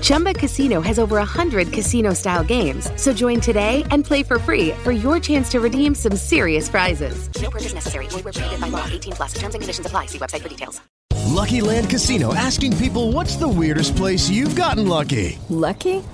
Chumba Casino has over 100 casino style games. So join today and play for free for your chance to redeem some serious prizes. No purchase necessary. Void where prohibited by law. 18 plus. Terms and conditions apply. See website for details. Lucky Land Casino asking people what's the weirdest place you've gotten lucky? Lucky?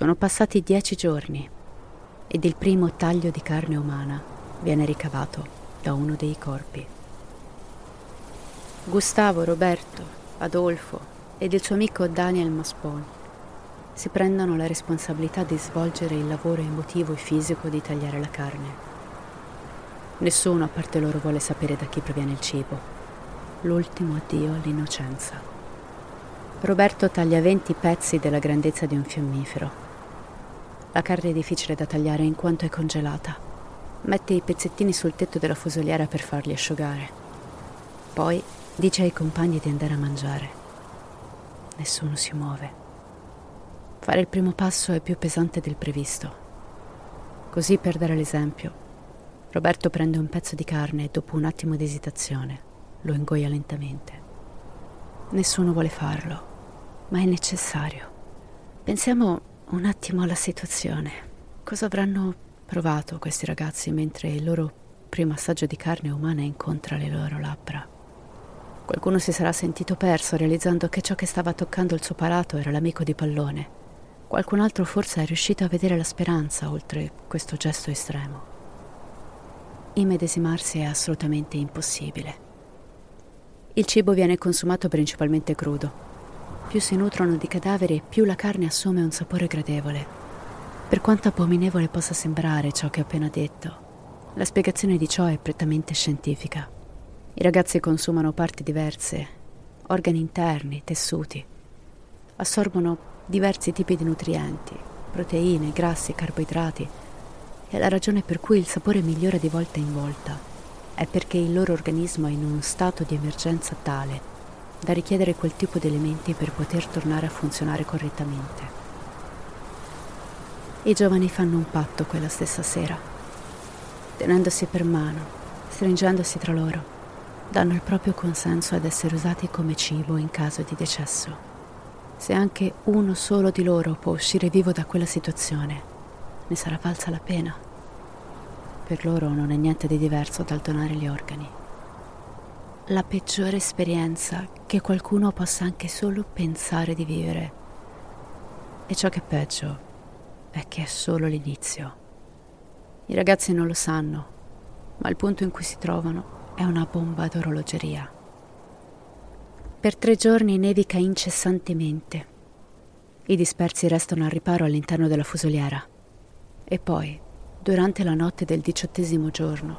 Sono passati dieci giorni ed il primo taglio di carne umana viene ricavato da uno dei corpi. Gustavo, Roberto, Adolfo ed il suo amico Daniel Maspon si prendono la responsabilità di svolgere il lavoro emotivo e fisico di tagliare la carne. Nessuno a parte loro vuole sapere da chi proviene il cibo. L'ultimo addio all'innocenza. Roberto taglia 20 pezzi della grandezza di un fiammifero. La carne è difficile da tagliare in quanto è congelata. Mette i pezzettini sul tetto della fusoliera per farli asciugare. Poi dice ai compagni di andare a mangiare. Nessuno si muove. Fare il primo passo è più pesante del previsto. Così per dare l'esempio, Roberto prende un pezzo di carne e dopo un attimo di esitazione lo ingoia lentamente. Nessuno vuole farlo, ma è necessario. Pensiamo un attimo alla situazione. Cosa avranno provato questi ragazzi mentre il loro primo assaggio di carne umana incontra le loro labbra? Qualcuno si sarà sentito perso realizzando che ciò che stava toccando il suo palato era l'amico di pallone. Qualcun altro forse è riuscito a vedere la speranza oltre questo gesto estremo. Immedesimarsi è assolutamente impossibile. Il cibo viene consumato principalmente crudo. Più si nutrono di cadaveri, più la carne assume un sapore gradevole. Per quanto abominevole possa sembrare ciò che ho appena detto, la spiegazione di ciò è prettamente scientifica. I ragazzi consumano parti diverse, organi interni, tessuti. Assorbono diversi tipi di nutrienti, proteine, grassi, carboidrati. E la ragione per cui il sapore migliora di volta in volta è perché il loro organismo è in uno stato di emergenza tale da richiedere quel tipo di elementi per poter tornare a funzionare correttamente. I giovani fanno un patto quella stessa sera, tenendosi per mano, stringendosi tra loro, danno il proprio consenso ad essere usati come cibo in caso di decesso. Se anche uno solo di loro può uscire vivo da quella situazione, ne sarà valsa la pena. Per loro non è niente di diverso dal donare gli organi. La peggiore esperienza che qualcuno possa anche solo pensare di vivere. E ciò che è peggio è che è solo l'inizio. I ragazzi non lo sanno, ma il punto in cui si trovano è una bomba d'orologeria. Per tre giorni nevica incessantemente. I dispersi restano al riparo all'interno della fusoliera. E poi, durante la notte del diciottesimo giorno,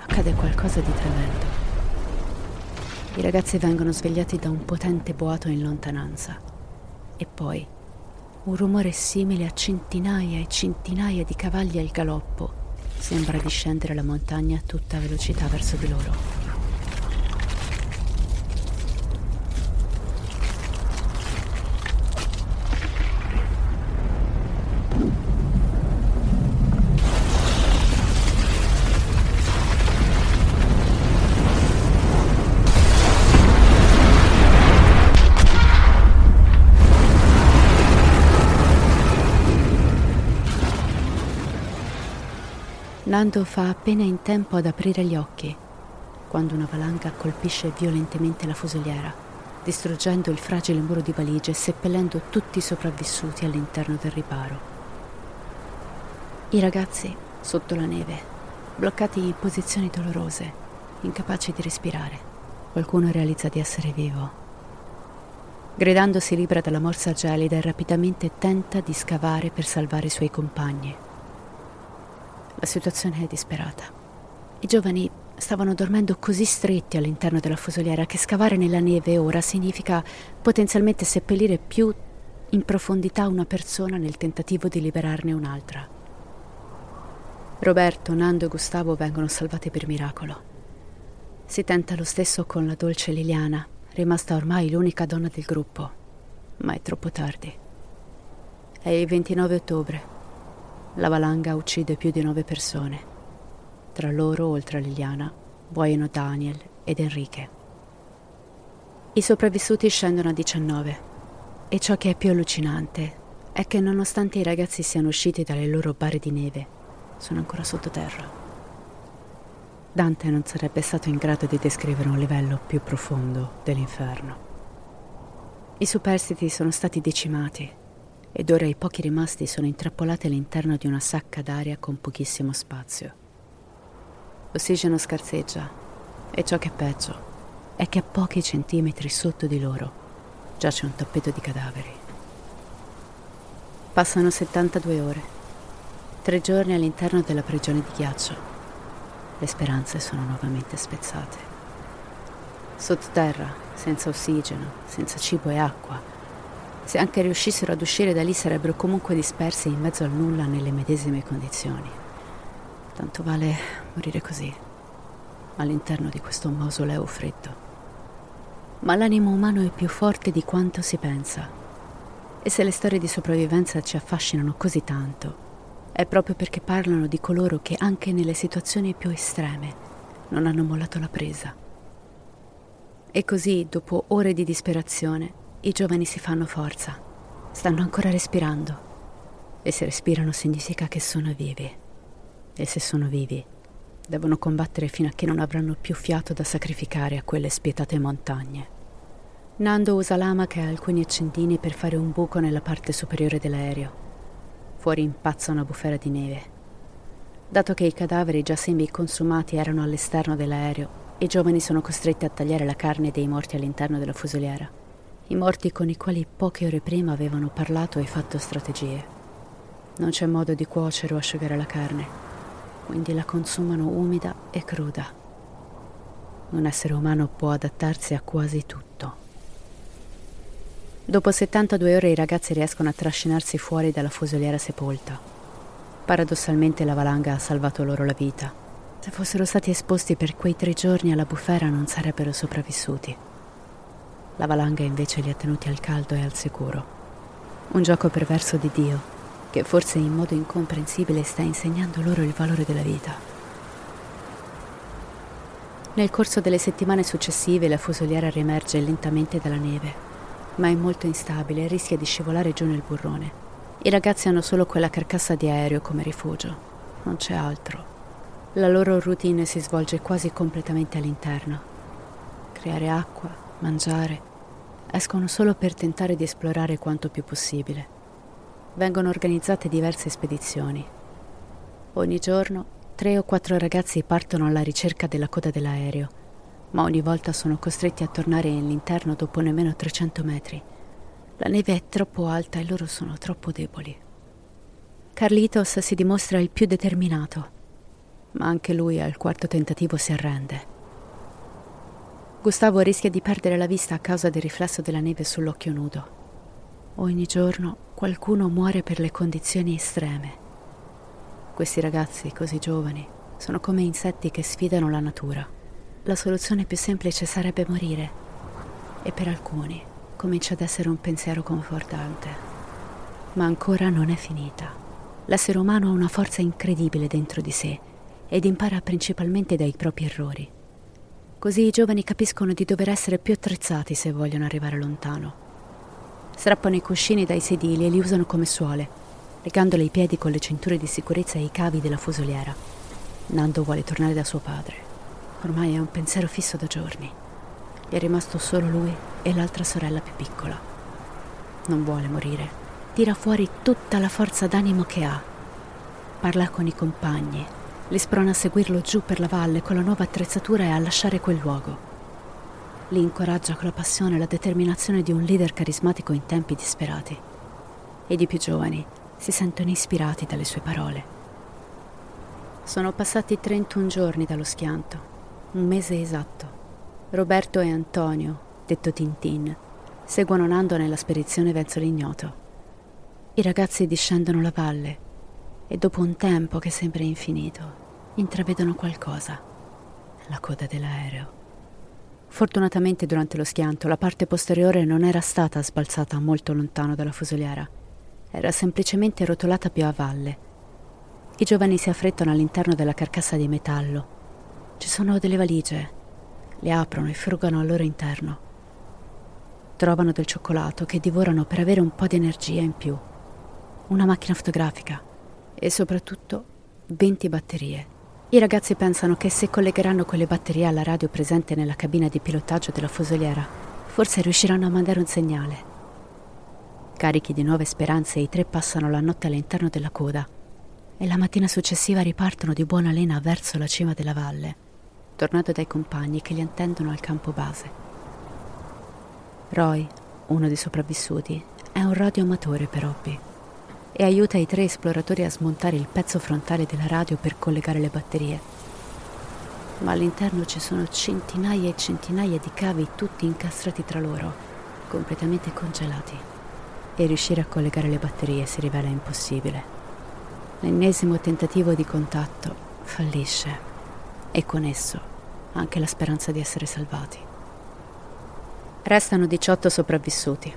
accade qualcosa di tremendo. I ragazzi vengono svegliati da un potente boato in lontananza. E poi un rumore simile a centinaia e centinaia di cavalli al galoppo sembra discendere la montagna a tutta velocità verso di loro. Nando fa appena in tempo ad aprire gli occhi quando una valanga colpisce violentemente la fusoliera, distruggendo il fragile muro di valigie e seppellendo tutti i sopravvissuti all'interno del riparo. I ragazzi, sotto la neve, bloccati in posizioni dolorose, incapaci di respirare. Qualcuno realizza di essere vivo. Gridando si libera dalla morsa gelida e rapidamente tenta di scavare per salvare i suoi compagni. La situazione è disperata. I giovani stavano dormendo così stretti all'interno della fusoliera che scavare nella neve ora significa potenzialmente seppellire più in profondità una persona nel tentativo di liberarne un'altra. Roberto, Nando e Gustavo vengono salvati per miracolo. Si tenta lo stesso con la dolce Liliana, rimasta ormai l'unica donna del gruppo, ma è troppo tardi. È il 29 ottobre la valanga uccide più di nove persone. Tra loro, oltre a Liliana, muoiono Daniel ed Enrique. I sopravvissuti scendono a 19 e ciò che è più allucinante è che nonostante i ragazzi siano usciti dalle loro bare di neve, sono ancora sottoterra. Dante non sarebbe stato in grado di descrivere un livello più profondo dell'inferno. I superstiti sono stati decimati ed ora i pochi rimasti sono intrappolati all'interno di una sacca d'aria con pochissimo spazio. L'ossigeno scarseggia e ciò che è peggio è che a pochi centimetri sotto di loro giace un tappeto di cadaveri. Passano 72 ore, tre giorni all'interno della prigione di ghiaccio. Le speranze sono nuovamente spezzate. Sotterra, senza ossigeno, senza cibo e acqua, se anche riuscissero ad uscire da lì sarebbero comunque dispersi in mezzo al nulla nelle medesime condizioni. Tanto vale morire così, all'interno di questo mausoleo freddo. Ma l'animo umano è più forte di quanto si pensa. E se le storie di sopravvivenza ci affascinano così tanto, è proprio perché parlano di coloro che anche nelle situazioni più estreme non hanno mollato la presa. E così, dopo ore di disperazione, i giovani si fanno forza, stanno ancora respirando. E se respirano significa che sono vivi. E se sono vivi, devono combattere fino a che non avranno più fiato da sacrificare a quelle spietate montagne. Nando usa l'amaca e alcuni accendini per fare un buco nella parte superiore dell'aereo. Fuori impazza una bufera di neve. Dato che i cadaveri già semi consumati erano all'esterno dell'aereo, i giovani sono costretti a tagliare la carne dei morti all'interno della fusoliera i morti con i quali poche ore prima avevano parlato e fatto strategie. Non c'è modo di cuocere o asciugare la carne, quindi la consumano umida e cruda. Un essere umano può adattarsi a quasi tutto. Dopo 72 ore i ragazzi riescono a trascinarsi fuori dalla fusoliera sepolta. Paradossalmente la valanga ha salvato loro la vita. Se fossero stati esposti per quei tre giorni alla bufera non sarebbero sopravvissuti. La valanga invece li ha tenuti al caldo e al sicuro. Un gioco perverso di Dio, che forse in modo incomprensibile sta insegnando loro il valore della vita. Nel corso delle settimane successive la fusoliera riemerge lentamente dalla neve, ma è molto instabile e rischia di scivolare giù nel burrone. I ragazzi hanno solo quella carcassa di aereo come rifugio, non c'è altro. La loro routine si svolge quasi completamente all'interno. Creare acqua, mangiare. Escono solo per tentare di esplorare quanto più possibile. Vengono organizzate diverse spedizioni. Ogni giorno tre o quattro ragazzi partono alla ricerca della coda dell'aereo, ma ogni volta sono costretti a tornare all'interno dopo nemmeno 300 metri. La neve è troppo alta e loro sono troppo deboli. Carlitos si dimostra il più determinato, ma anche lui al quarto tentativo si arrende. Gustavo rischia di perdere la vista a causa del riflesso della neve sull'occhio nudo. Ogni giorno qualcuno muore per le condizioni estreme. Questi ragazzi così giovani sono come insetti che sfidano la natura. La soluzione più semplice sarebbe morire e per alcuni comincia ad essere un pensiero confortante. Ma ancora non è finita. L'essere umano ha una forza incredibile dentro di sé ed impara principalmente dai propri errori. Così i giovani capiscono di dover essere più attrezzati se vogliono arrivare lontano. Strappano i cuscini dai sedili e li usano come suole, legandole i piedi con le cinture di sicurezza e i cavi della fusoliera. Nando vuole tornare da suo padre. Ormai è un pensiero fisso da giorni. Gli è rimasto solo lui e l'altra sorella più piccola. Non vuole morire. Tira fuori tutta la forza d'animo che ha. Parla con i compagni, li sprona a seguirlo giù per la valle con la nuova attrezzatura e a lasciare quel luogo. Li incoraggia con la passione e la determinazione di un leader carismatico in tempi disperati. Ed i più giovani si sentono ispirati dalle sue parole. Sono passati 31 giorni dallo schianto, un mese esatto. Roberto e Antonio, detto Tintin, seguono Nando nella spedizione verso l'ignoto. I ragazzi discendono la valle e dopo un tempo che sembra infinito, intravedono qualcosa. La coda dell'aereo. Fortunatamente durante lo schianto la parte posteriore non era stata sbalzata molto lontano dalla fusoliera, era semplicemente rotolata più a valle. I giovani si affrettano all'interno della carcassa di metallo. Ci sono delle valigie, le aprono e frugano al loro interno. Trovano del cioccolato che divorano per avere un po' di energia in più, una macchina fotografica e soprattutto 20 batterie. I ragazzi pensano che se collegheranno quelle batterie alla radio presente nella cabina di pilotaggio della fusoliera, forse riusciranno a mandare un segnale. Carichi di nuove speranze, i tre passano la notte all'interno della coda e la mattina successiva ripartono di buona lena verso la cima della valle tornato dai compagni che li attendono al campo base. Roy, uno dei sopravvissuti, è un radioamatore per hobby e aiuta i tre esploratori a smontare il pezzo frontale della radio per collegare le batterie. Ma all'interno ci sono centinaia e centinaia di cavi tutti incastrati tra loro, completamente congelati, e riuscire a collegare le batterie si rivela impossibile. L'ennesimo tentativo di contatto fallisce e con esso anche la speranza di essere salvati. Restano 18 sopravvissuti.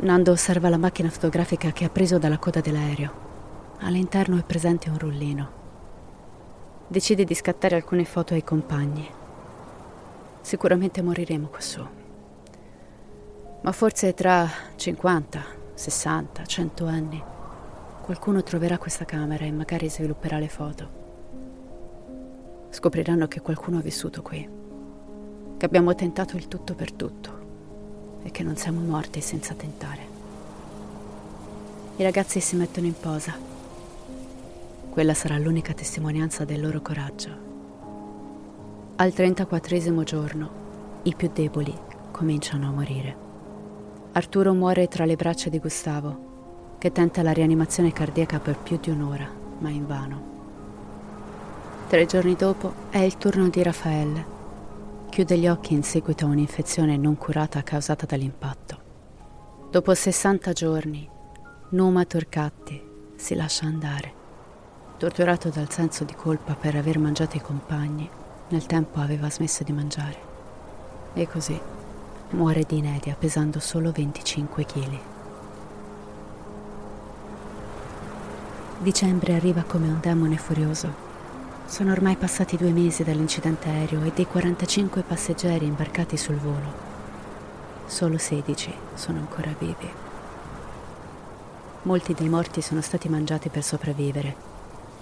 Nando osserva la macchina fotografica che ha preso dalla coda dell'aereo. All'interno è presente un rullino. Decide di scattare alcune foto ai compagni. Sicuramente moriremo quassù. Ma forse tra 50, 60, 100 anni qualcuno troverà questa camera e magari svilupperà le foto scopriranno che qualcuno ha vissuto qui, che abbiamo tentato il tutto per tutto e che non siamo morti senza tentare. I ragazzi si mettono in posa. Quella sarà l'unica testimonianza del loro coraggio. Al 34 giorno, i più deboli cominciano a morire. Arturo muore tra le braccia di Gustavo, che tenta la rianimazione cardiaca per più di un'ora, ma invano. Tre giorni dopo è il turno di Raffaele. Chiude gli occhi in seguito a un'infezione non curata causata dall'impatto. Dopo 60 giorni, Numa Torcatti si lascia andare. Torturato dal senso di colpa per aver mangiato i compagni, nel tempo aveva smesso di mangiare. E così muore di inedia pesando solo 25 kg. Dicembre arriva come un demone furioso sono ormai passati due mesi dall'incidente aereo e dei 45 passeggeri imbarcati sul volo, solo 16 sono ancora vivi. Molti dei morti sono stati mangiati per sopravvivere,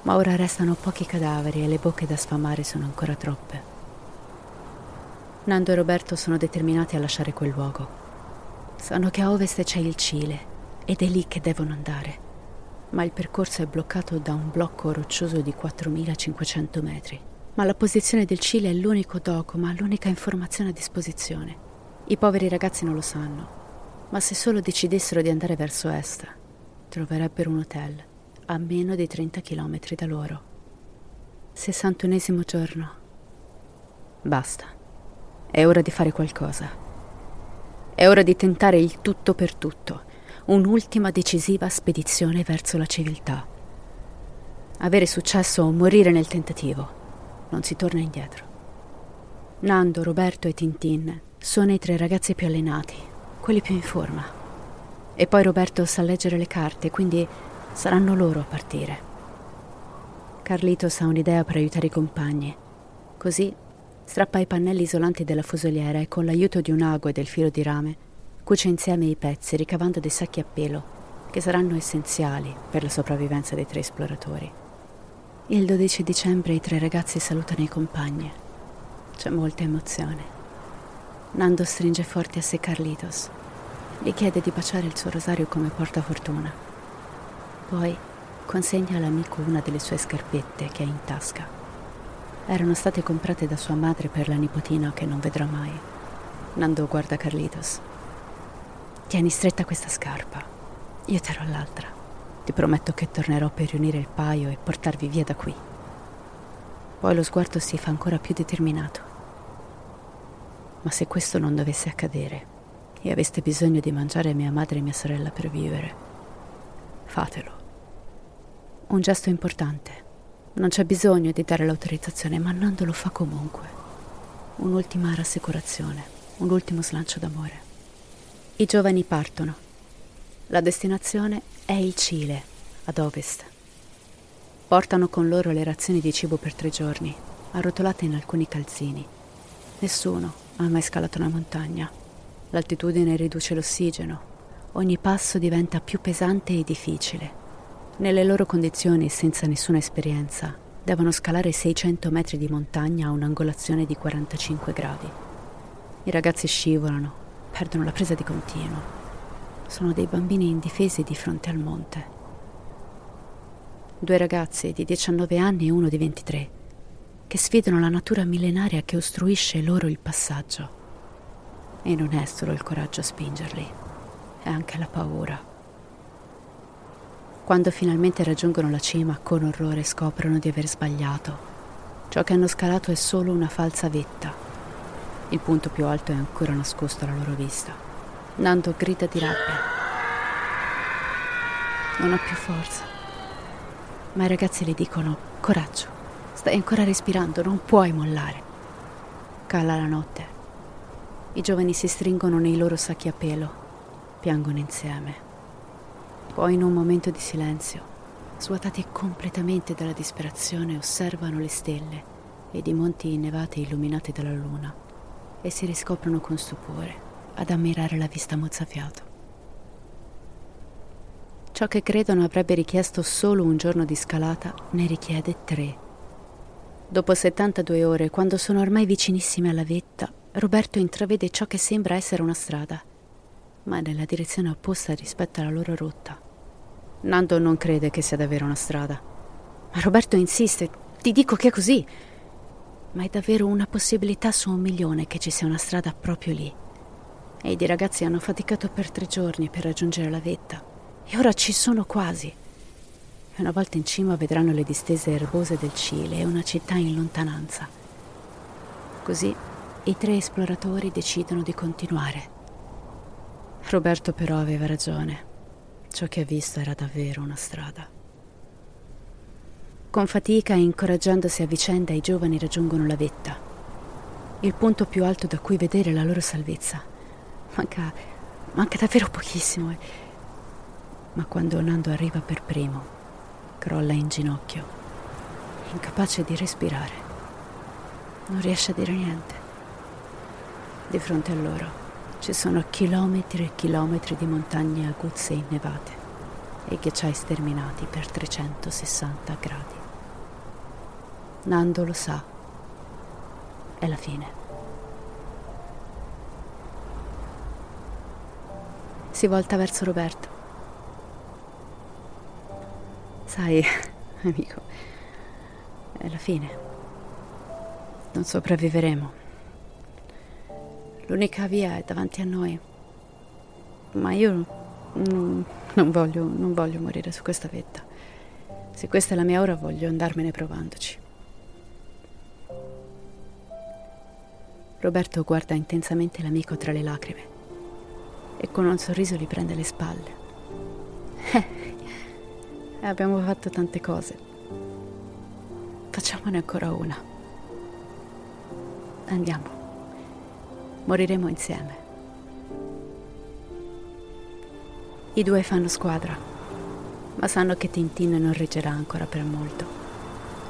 ma ora restano pochi cadaveri e le bocche da sfamare sono ancora troppe. Nando e Roberto sono determinati a lasciare quel luogo. Sanno che a ovest c'è il Cile ed è lì che devono andare ma il percorso è bloccato da un blocco roccioso di 4500 metri. Ma la posizione del Cile è l'unico dogma, l'unica informazione a disposizione. I poveri ragazzi non lo sanno. Ma se solo decidessero di andare verso est, troverebbero un hotel a meno di 30 km da loro. 61 giorno. Basta. È ora di fare qualcosa. È ora di tentare il tutto per tutto, un'ultima decisiva spedizione verso la civiltà. Avere successo o morire nel tentativo. Non si torna indietro. Nando, Roberto e Tintin sono i tre ragazzi più allenati, quelli più in forma. E poi Roberto sa leggere le carte, quindi saranno loro a partire. Carlitos ha un'idea per aiutare i compagni. Così strappa i pannelli isolanti della fusoliera e con l'aiuto di un ago e del filo di rame cuce insieme i pezzi ricavando dei sacchi a pelo che saranno essenziali per la sopravvivenza dei tre esploratori. Il 12 dicembre i tre ragazzi salutano i compagni. C'è molta emozione. Nando stringe forte a sé Carlitos. Gli chiede di baciare il suo rosario come portafortuna. Poi consegna all'amico una delle sue scarpette che ha in tasca. Erano state comprate da sua madre per la nipotina che non vedrà mai. Nando guarda Carlitos. Tieni stretta questa scarpa. Io terrò l'altra. Ti prometto che tornerò per riunire il paio e portarvi via da qui. Poi lo sguardo si fa ancora più determinato. Ma se questo non dovesse accadere e aveste bisogno di mangiare mia madre e mia sorella per vivere, fatelo. Un gesto importante. Non c'è bisogno di dare l'autorizzazione, ma Nando lo fa comunque. Un'ultima rassicurazione, un ultimo slancio d'amore. I giovani partono. La destinazione è il Cile, ad ovest. Portano con loro le razioni di cibo per tre giorni, arrotolate in alcuni calzini. Nessuno ha mai scalato una montagna. L'altitudine riduce l'ossigeno. Ogni passo diventa più pesante e difficile. Nelle loro condizioni, senza nessuna esperienza, devono scalare 600 metri di montagna a un'angolazione di 45 gradi. I ragazzi scivolano, perdono la presa di continuo. Sono dei bambini indifesi di fronte al monte due ragazzi di 19 anni e uno di 23, che sfidano la natura millenaria che ostruisce loro il passaggio. E non è solo il coraggio a spingerli, è anche la paura. Quando finalmente raggiungono la cima, con orrore scoprono di aver sbagliato. Ciò che hanno scalato è solo una falsa vetta. Il punto più alto è ancora nascosto alla loro vista. Nando grida di rabbia. Non ha più forza ma i ragazzi le dicono coraggio, stai ancora respirando, non puoi mollare. Cala la notte. I giovani si stringono nei loro sacchi a pelo, piangono insieme. Poi in un momento di silenzio, svuotati completamente dalla disperazione, osservano le stelle ed i monti innevati illuminati dalla luna e si riscoprono con stupore ad ammirare la vista mozzafiato. Ciò che credono avrebbe richiesto solo un giorno di scalata ne richiede tre. Dopo 72 ore, quando sono ormai vicinissimi alla vetta, Roberto intravede ciò che sembra essere una strada, ma nella direzione opposta rispetto alla loro rotta. Nando non crede che sia davvero una strada, ma Roberto insiste, ti dico che è così. Ma è davvero una possibilità su un milione che ci sia una strada proprio lì. E i ragazzi hanno faticato per tre giorni per raggiungere la vetta e ora ci sono quasi. E una volta in cima vedranno le distese erbose del Cile e una città in lontananza. Così i tre esploratori decidono di continuare. Roberto però aveva ragione. Ciò che ha visto era davvero una strada. Con fatica e incoraggiandosi a vicenda, i giovani raggiungono la vetta, il punto più alto da cui vedere la loro salvezza. Manca, manca davvero pochissimo. Eh ma quando Nando arriva per primo, crolla in ginocchio, incapace di respirare. Non riesce a dire niente. Di fronte a loro ci sono chilometri e chilometri di montagne aguzze e innevate e ghiacciai sterminati per 360 gradi. Nando lo sa. È la fine. Si volta verso Roberto Sai, amico, è la fine. Non sopravviveremo. L'unica via è davanti a noi. ma io non, non, voglio, non voglio morire su questa vetta. Se questa è la mia ora, voglio andarmene provandoci. Roberto guarda intensamente l'amico tra le lacrime e con un sorriso gli prende le spalle. Eh, abbiamo fatto tante cose. Facciamone ancora una. Andiamo. Moriremo insieme. I due fanno squadra, ma sanno che Tintin non reggerà ancora per molto.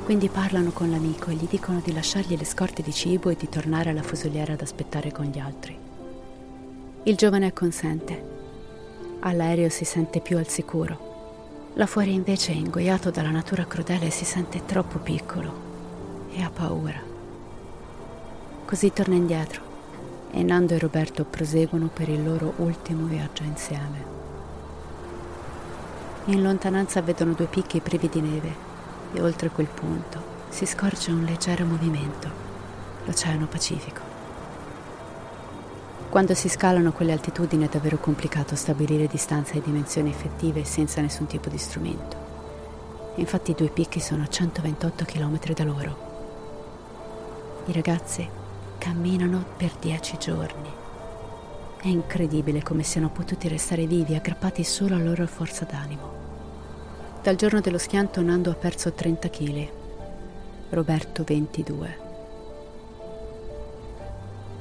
Quindi parlano con l'amico e gli dicono di lasciargli le scorte di cibo e di tornare alla fusoliera ad aspettare con gli altri. Il giovane acconsente. All'aereo si sente più al sicuro. Là fuori invece è ingoiato dalla natura crudele e si sente troppo piccolo e ha paura. Così torna indietro e Nando e Roberto proseguono per il loro ultimo viaggio insieme. In lontananza vedono due picchi privi di neve e oltre quel punto si scorge un leggero movimento, l'Oceano Pacifico. Quando si scalano quelle altitudini è davvero complicato stabilire distanze e dimensioni effettive senza nessun tipo di strumento. Infatti i due picchi sono a 128 km da loro. I ragazzi camminano per dieci giorni. È incredibile come siano potuti restare vivi aggrappati solo alla loro forza d'animo. Dal giorno dello schianto Nando ha perso 30 kg, Roberto 22.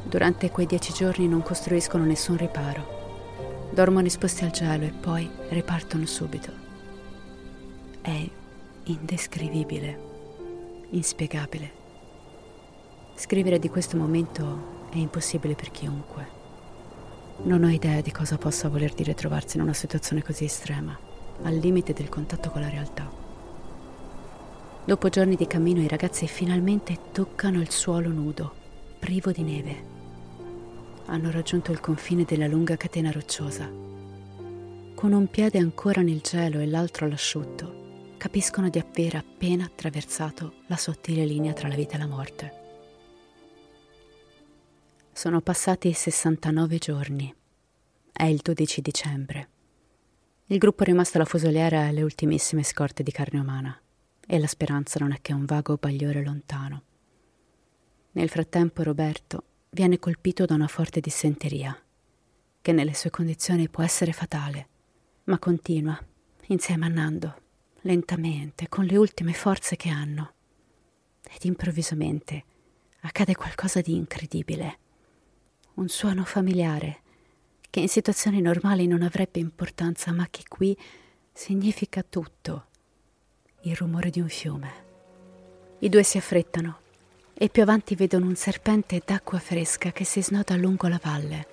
Durante quei dieci giorni non costruiscono nessun riparo. Dormono esposti al gelo e poi ripartono subito. È indescrivibile, inspiegabile. Scrivere di questo momento è impossibile per chiunque. Non ho idea di cosa possa voler dire trovarsi in una situazione così estrema, al limite del contatto con la realtà. Dopo giorni di cammino i ragazzi finalmente toccano il suolo nudo, privo di neve. Hanno raggiunto il confine della lunga catena rocciosa. Con un piede ancora nel cielo e l'altro all'asciutto, capiscono di aver appena attraversato la sottile linea tra la vita e la morte. Sono passati 69 giorni. È il 12 dicembre. Il gruppo è rimasto alla fusoliera alle ultimissime scorte di carne umana e la speranza non è che un vago bagliore lontano. Nel frattempo Roberto viene colpito da una forte dissenteria, che nelle sue condizioni può essere fatale, ma continua, insieme a Nando, lentamente, con le ultime forze che hanno. Ed improvvisamente accade qualcosa di incredibile un suono familiare, che in situazioni normali non avrebbe importanza, ma che qui significa tutto. Il rumore di un fiume. I due si affrettano e più avanti vedono un serpente d'acqua fresca che si snoda lungo la valle.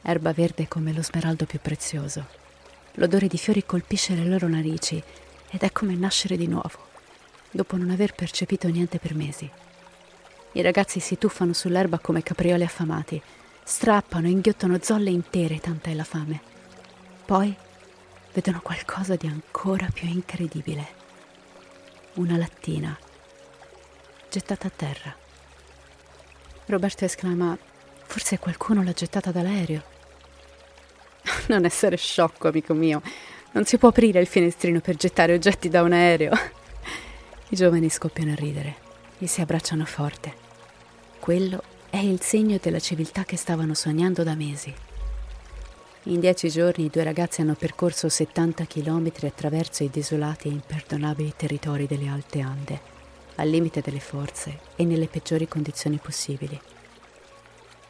Erba verde come lo smeraldo più prezioso. L'odore di fiori colpisce le loro narici ed è come nascere di nuovo, dopo non aver percepito niente per mesi. I ragazzi si tuffano sull'erba come caprioli affamati, strappano e inghiottano zolle intere, tanta è la fame. Poi vedono qualcosa di ancora più incredibile. Una lattina gettata a terra. Roberto esclama: Forse qualcuno l'ha gettata dall'aereo. Non essere sciocco, amico mio. Non si può aprire il finestrino per gettare oggetti da un aereo. I giovani scoppiano a ridere e si abbracciano forte. Quello è il segno della civiltà che stavano sognando da mesi. In dieci giorni i due ragazzi hanno percorso 70 chilometri attraverso i desolati e imperdonabili territori delle Alte Ande, al limite delle forze e nelle peggiori condizioni possibili.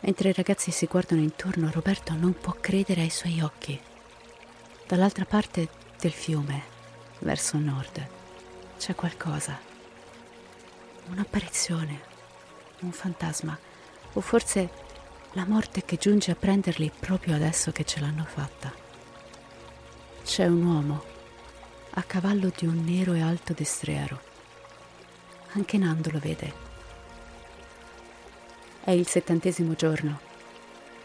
Mentre i ragazzi si guardano intorno, Roberto non può credere ai suoi occhi. Dall'altra parte del fiume, verso nord, c'è qualcosa. Un'apparizione un fantasma, o forse la morte che giunge a prenderli proprio adesso che ce l'hanno fatta. C'è un uomo a cavallo di un nero e alto destriero. Anche Nando lo vede. È il settantesimo giorno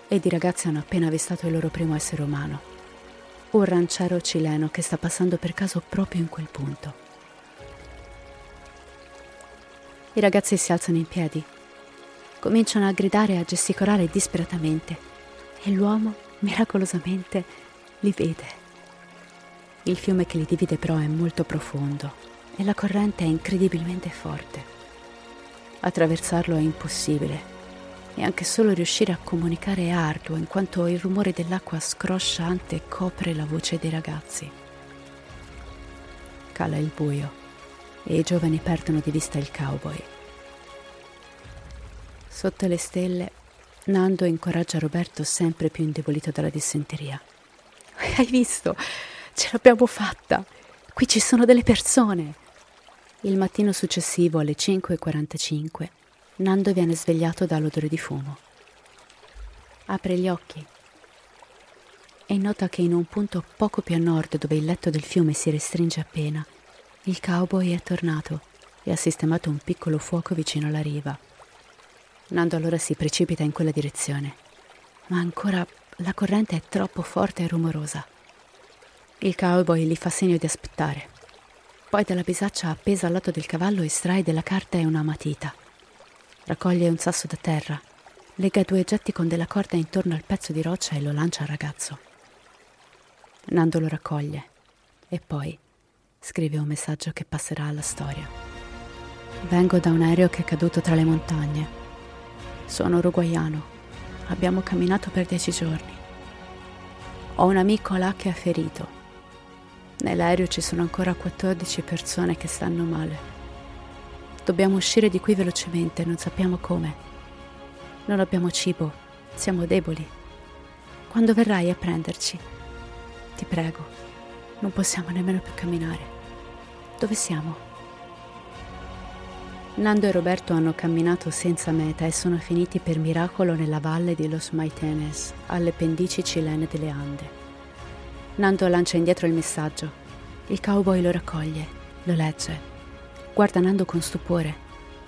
ed i ragazzi hanno appena avvistato il loro primo essere umano, un ranciero cileno che sta passando per caso proprio in quel punto. I ragazzi si alzano in piedi Cominciano a gridare e a gesticolare disperatamente e l'uomo miracolosamente li vede. Il fiume che li divide però è molto profondo e la corrente è incredibilmente forte. Attraversarlo è impossibile e anche solo riuscire a comunicare è arduo in quanto il rumore dell'acqua scrosciante copre la voce dei ragazzi. Cala il buio e i giovani perdono di vista il cowboy. Sotto le stelle, Nando incoraggia Roberto sempre più indebolito dalla dissenteria. Hai visto? Ce l'abbiamo fatta! Qui ci sono delle persone! Il mattino successivo alle 5.45 Nando viene svegliato dall'odore di fumo. Apre gli occhi e nota che in un punto poco più a nord dove il letto del fiume si restringe appena, il cowboy è tornato e ha sistemato un piccolo fuoco vicino alla riva. Nando allora si precipita in quella direzione, ma ancora la corrente è troppo forte e rumorosa. Il cowboy gli fa segno di aspettare. Poi dalla bisaccia appesa al lato del cavallo estrae della carta e una matita. Raccoglie un sasso da terra, lega due oggetti con della corda intorno al pezzo di roccia e lo lancia al ragazzo. Nando lo raccoglie e poi scrive un messaggio che passerà alla storia. Vengo da un aereo che è caduto tra le montagne. Sono uruguaiano. Abbiamo camminato per dieci giorni. Ho un amico là che è ferito. Nell'aereo ci sono ancora 14 persone che stanno male. Dobbiamo uscire di qui velocemente, non sappiamo come. Non abbiamo cibo, siamo deboli. Quando verrai a prenderci? Ti prego, non possiamo nemmeno più camminare. Dove siamo? Nando e Roberto hanno camminato senza meta e sono finiti per miracolo nella valle di Los Maitenes, alle pendici cilene delle Ande. Nando lancia indietro il messaggio. Il cowboy lo raccoglie, lo legge Guarda Nando con stupore.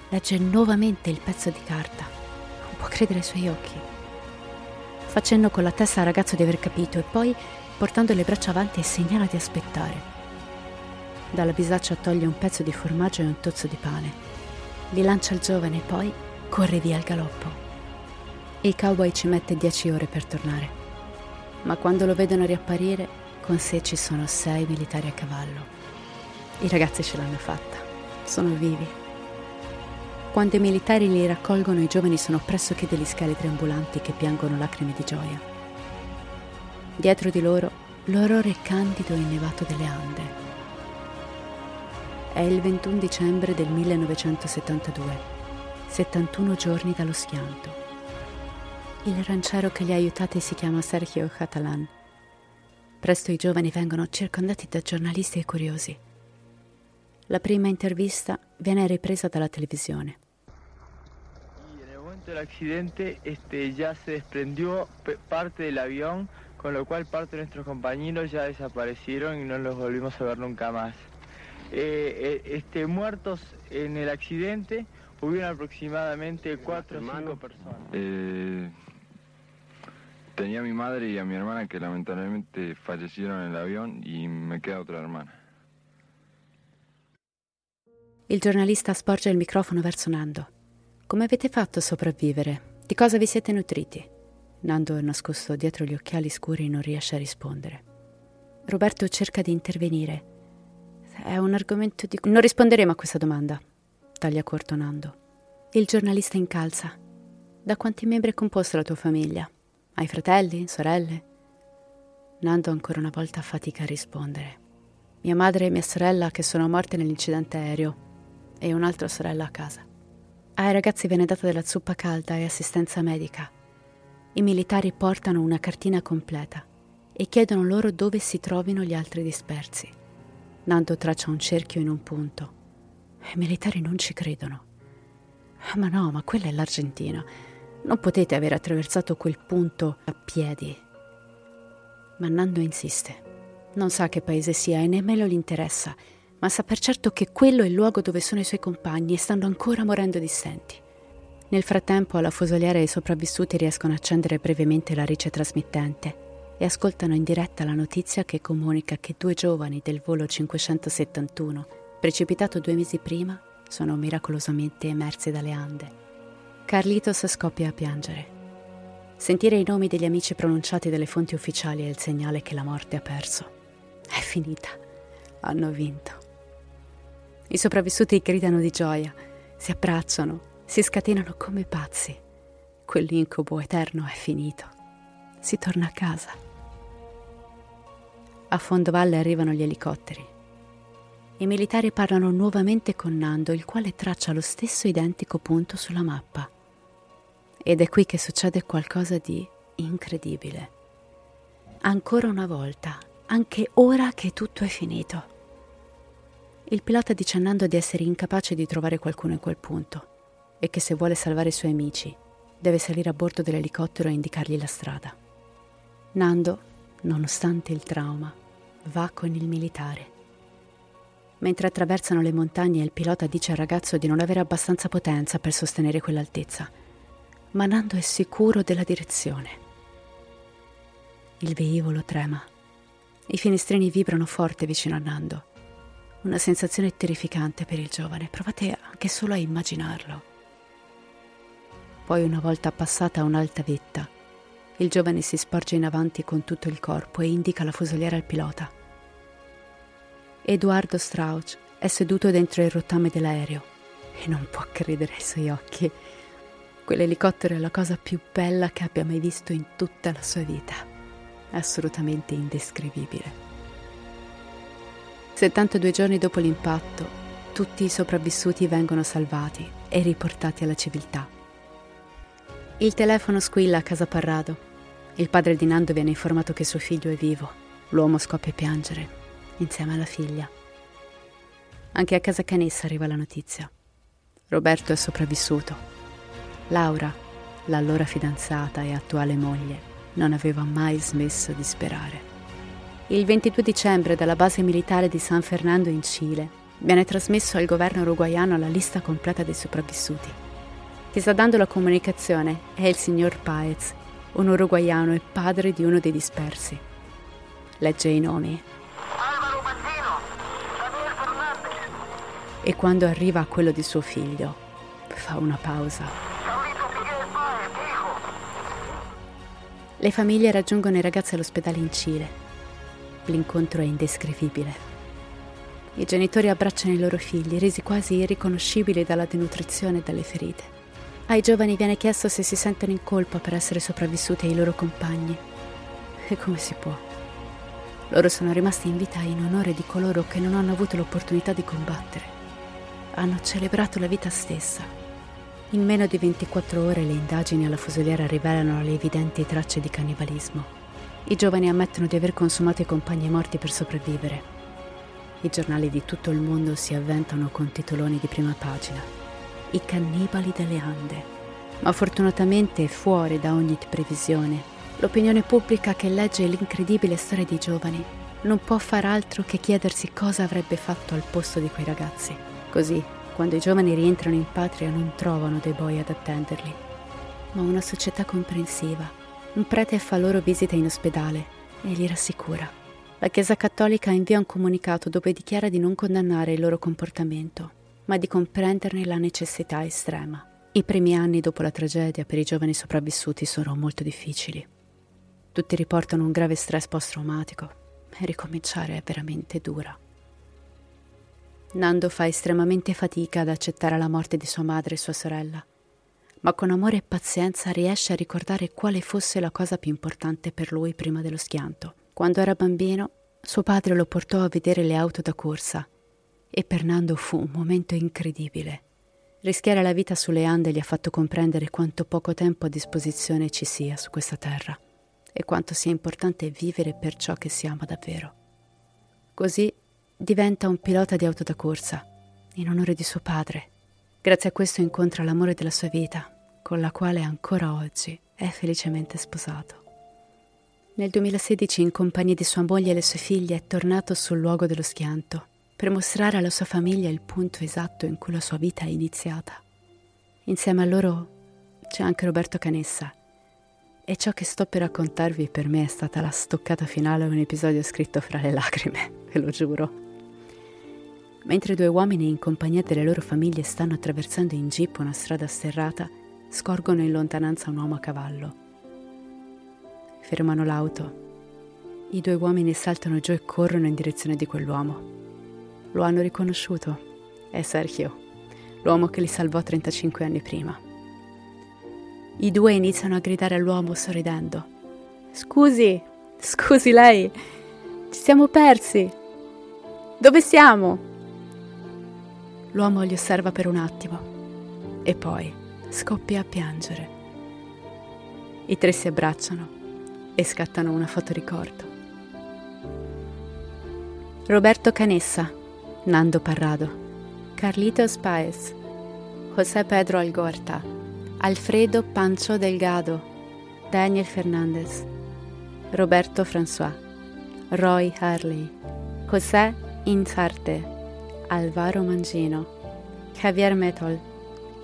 Legge nuovamente il pezzo di carta. Non può credere ai suoi occhi. Fa cenno con la testa al ragazzo di aver capito e poi, portando le braccia avanti, segnala di aspettare. Dalla bisaccia toglie un pezzo di formaggio e un tozzo di pane. Li lancia al giovane e poi corre via al galoppo. Il cowboy ci mette dieci ore per tornare. Ma quando lo vedono riapparire, con sé ci sono sei militari a cavallo. I ragazzi ce l'hanno fatta sono vivi. Quando i militari li raccolgono, i giovani sono pressoché degli scheletri ambulanti che piangono lacrime di gioia. Dietro di loro, l'orrore candido e innevato delle Ande. È il 21 dicembre del 1972, 71 giorni dallo schianto. Il ranchero che li ha aiutati si chiama Sergio Catalan. Presto i giovani vengono circondati da giornalisti e curiosi. La prima intervista viene ripresa dalla televisione. Y en el momento del accidente este, ya se desprendió parte del avión, con lo cual parte de nuestros compañeros ya desaparecieron y no los volvimos a ver nunca más. Eh, eh este, muertos en el accidente hubieron aproximadamente cuatro o cinco personas. Eh, tenía a mi madre y a mi hermana que lamentablemente fallecieron en el avión y me queda otra hermana. Il giornalista sporge il microfono verso Nando. Come avete fatto a sopravvivere? Di cosa vi siete nutriti? Nando, nascosto dietro gli occhiali scuri, non riesce a rispondere. Roberto cerca di intervenire. È un argomento di non risponderemo a questa domanda, taglia corto Nando. Il giornalista incalza. Da quanti membri è composta la tua famiglia? Hai fratelli, sorelle? Nando ancora una volta fatica a rispondere. Mia madre e mia sorella che sono morte nell'incidente aereo e un'altra sorella a casa. Ai ragazzi viene data della zuppa calda e assistenza medica. I militari portano una cartina completa e chiedono loro dove si trovino gli altri dispersi. Nando traccia un cerchio in un punto. I militari non ci credono. Ma no, ma quella è l'Argentina. Non potete aver attraversato quel punto a piedi. Ma Nando insiste. Non sa che paese sia e nemmeno gli interessa ma sa per certo che quello è il luogo dove sono i suoi compagni e stanno ancora morendo di stenti. Nel frattempo alla fusoliera i sopravvissuti riescono a accendere brevemente la rice trasmittente e ascoltano in diretta la notizia che comunica che due giovani del volo 571, precipitato due mesi prima, sono miracolosamente emersi dalle Ande. Carlitos scoppia a piangere. Sentire i nomi degli amici pronunciati dalle fonti ufficiali è il segnale che la morte ha perso. È finita. Hanno vinto. I sopravvissuti gridano di gioia, si abbracciano, si scatenano come pazzi. Quell'incubo eterno è finito. Si torna a casa. A fondo valle arrivano gli elicotteri. I militari parlano nuovamente con Nando, il quale traccia lo stesso identico punto sulla mappa. Ed è qui che succede qualcosa di incredibile. Ancora una volta, anche ora che tutto è finito. Il pilota dice a Nando di essere incapace di trovare qualcuno in quel punto e che se vuole salvare i suoi amici deve salire a bordo dell'elicottero e indicargli la strada. Nando, nonostante il trauma, va con il militare. Mentre attraversano le montagne il pilota dice al ragazzo di non avere abbastanza potenza per sostenere quell'altezza ma Nando è sicuro della direzione. Il velivolo trema. I finestrini vibrano forte vicino a Nando. Una sensazione terrificante per il giovane, provate anche solo a immaginarlo. Poi, una volta passata un'alta vetta, il giovane si sporge in avanti con tutto il corpo e indica la fusoliera al pilota. Edoardo Strauch è seduto dentro il rottame dell'aereo e non può credere ai suoi occhi. Quell'elicottero è la cosa più bella che abbia mai visto in tutta la sua vita. Assolutamente indescrivibile. 72 giorni dopo l'impatto, tutti i sopravvissuti vengono salvati e riportati alla civiltà. Il telefono squilla a casa Parrado. Il padre di Nando viene informato che suo figlio è vivo. L'uomo scoppia a piangere, insieme alla figlia. Anche a casa Canessa arriva la notizia. Roberto è sopravvissuto Laura, l'allora fidanzata e attuale moglie, non aveva mai smesso di sperare. Il 22 dicembre dalla base militare di San Fernando in Cile viene trasmesso al governo uruguaiano la lista completa dei sopravvissuti. Chi sta dando la comunicazione è il signor Paez, un uruguaiano e padre di uno dei dispersi. Legge i nomi. Alvaro Mazzino, Daniel Fernandez. E quando arriva a quello di suo figlio, fa una pausa Le famiglie raggiungono i ragazzi all'ospedale in Cile. L'incontro è indescrivibile. I genitori abbracciano i loro figli, resi quasi irriconoscibili dalla denutrizione e dalle ferite. Ai giovani viene chiesto se si sentono in colpa per essere sopravvissuti ai loro compagni. E come si può? Loro sono rimasti in vita in onore di coloro che non hanno avuto l'opportunità di combattere. Hanno celebrato la vita stessa in meno di 24 ore le indagini alla fusoliera rivelano le evidenti tracce di cannibalismo. I giovani ammettono di aver consumato i compagni morti per sopravvivere. I giornali di tutto il mondo si avventano con titoloni di prima pagina. I cannibali delle Ande. Ma fortunatamente fuori da ogni previsione, l'opinione pubblica che legge l'incredibile storia dei giovani non può far altro che chiedersi cosa avrebbe fatto al posto di quei ragazzi. Così quando i giovani rientrano in patria non trovano dei boi ad attenderli, ma una società comprensiva. Un prete fa loro visita in ospedale e li rassicura. La Chiesa Cattolica invia un comunicato dove dichiara di non condannare il loro comportamento, ma di comprenderne la necessità estrema. I primi anni dopo la tragedia per i giovani sopravvissuti sono molto difficili. Tutti riportano un grave stress post-traumatico e ricominciare è veramente dura. Nando fa estremamente fatica ad accettare la morte di sua madre e sua sorella, ma con amore e pazienza riesce a ricordare quale fosse la cosa più importante per lui prima dello schianto. Quando era bambino, suo padre lo portò a vedere le auto da corsa e per Nando fu un momento incredibile. Rischiare la vita sulle Ande gli ha fatto comprendere quanto poco tempo a disposizione ci sia su questa terra e quanto sia importante vivere per ciò che si ama davvero. Così diventa un pilota di auto da corsa, in onore di suo padre. Grazie a questo incontra l'amore della sua vita, con la quale ancora oggi è felicemente sposato. Nel 2016, in compagnia di sua moglie e le sue figlie, è tornato sul luogo dello schianto per mostrare alla sua famiglia il punto esatto in cui la sua vita è iniziata. Insieme a loro c'è anche Roberto Canessa. E ciò che sto per raccontarvi per me è stata la stoccata finale a un episodio scritto fra le lacrime, ve lo giuro. Mentre due uomini in compagnia delle loro famiglie stanno attraversando in jeep una strada sterrata, scorgono in lontananza un uomo a cavallo. fermano l'auto. I due uomini saltano giù e corrono in direzione di quell'uomo. Lo hanno riconosciuto. È Sergio, l'uomo che li salvò 35 anni prima. I due iniziano a gridare all'uomo sorridendo. Scusi, scusi lei, ci siamo persi. Dove siamo? L'uomo li osserva per un attimo e poi scoppia a piangere. I tre si abbracciano e scattano una fotoricordo. Roberto Canessa, Nando Parrado, Carlitos Paez, José Pedro Algorta, Alfredo Pancho Delgado, Daniel Fernandez, Roberto François, Roy Harley, José Inzarte, Alvaro Mangino, Javier Metol,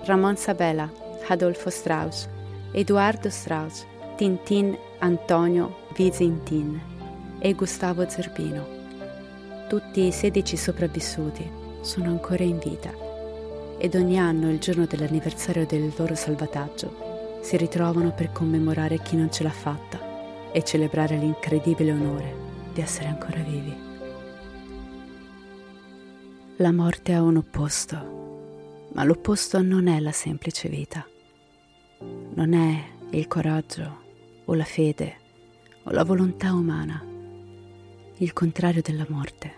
Ramon Sabella, Adolfo Strauss, Eduardo Strauss, Tintin Antonio Vizintin e Gustavo Zerbino. Tutti i 16 sopravvissuti sono ancora in vita ed ogni anno, il giorno dell'anniversario del loro salvataggio, si ritrovano per commemorare chi non ce l'ha fatta e celebrare l'incredibile onore di essere ancora vivi. La morte ha un opposto, ma l'opposto non è la semplice vita non è il coraggio o la fede o la volontà umana. Il contrario della morte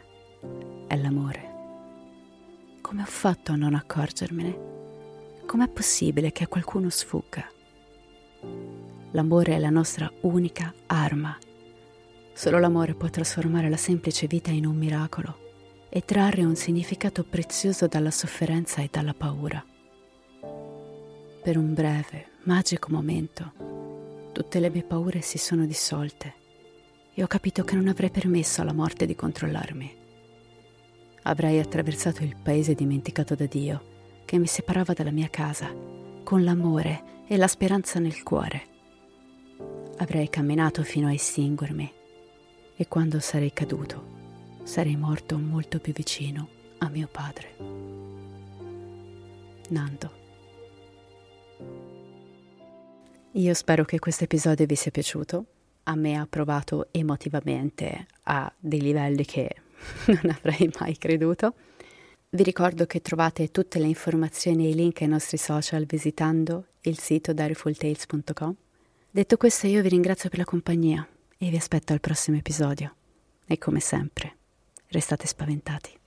è l'amore. Come ho fatto a non accorgermene? Com'è possibile che a qualcuno sfugga? L'amore è la nostra unica arma. Solo l'amore può trasformare la semplice vita in un miracolo e trarre un significato prezioso dalla sofferenza e dalla paura. Per un breve, magico momento, tutte le mie paure si sono dissolte e ho capito che non avrei permesso alla morte di controllarmi. Avrei attraversato il paese dimenticato da Dio, che mi separava dalla mia casa, con l'amore e la speranza nel cuore. Avrei camminato fino a estinguermi e quando sarei caduto sarei morto molto più vicino a mio padre. Nando. Io spero che questo episodio vi sia piaciuto. A me ha provato emotivamente a dei livelli che non avrei mai creduto. Vi ricordo che trovate tutte le informazioni e i link ai nostri social visitando il sito direfultales.com. Detto questo, io vi ringrazio per la compagnia e vi aspetto al prossimo episodio. E come sempre, restate spaventati.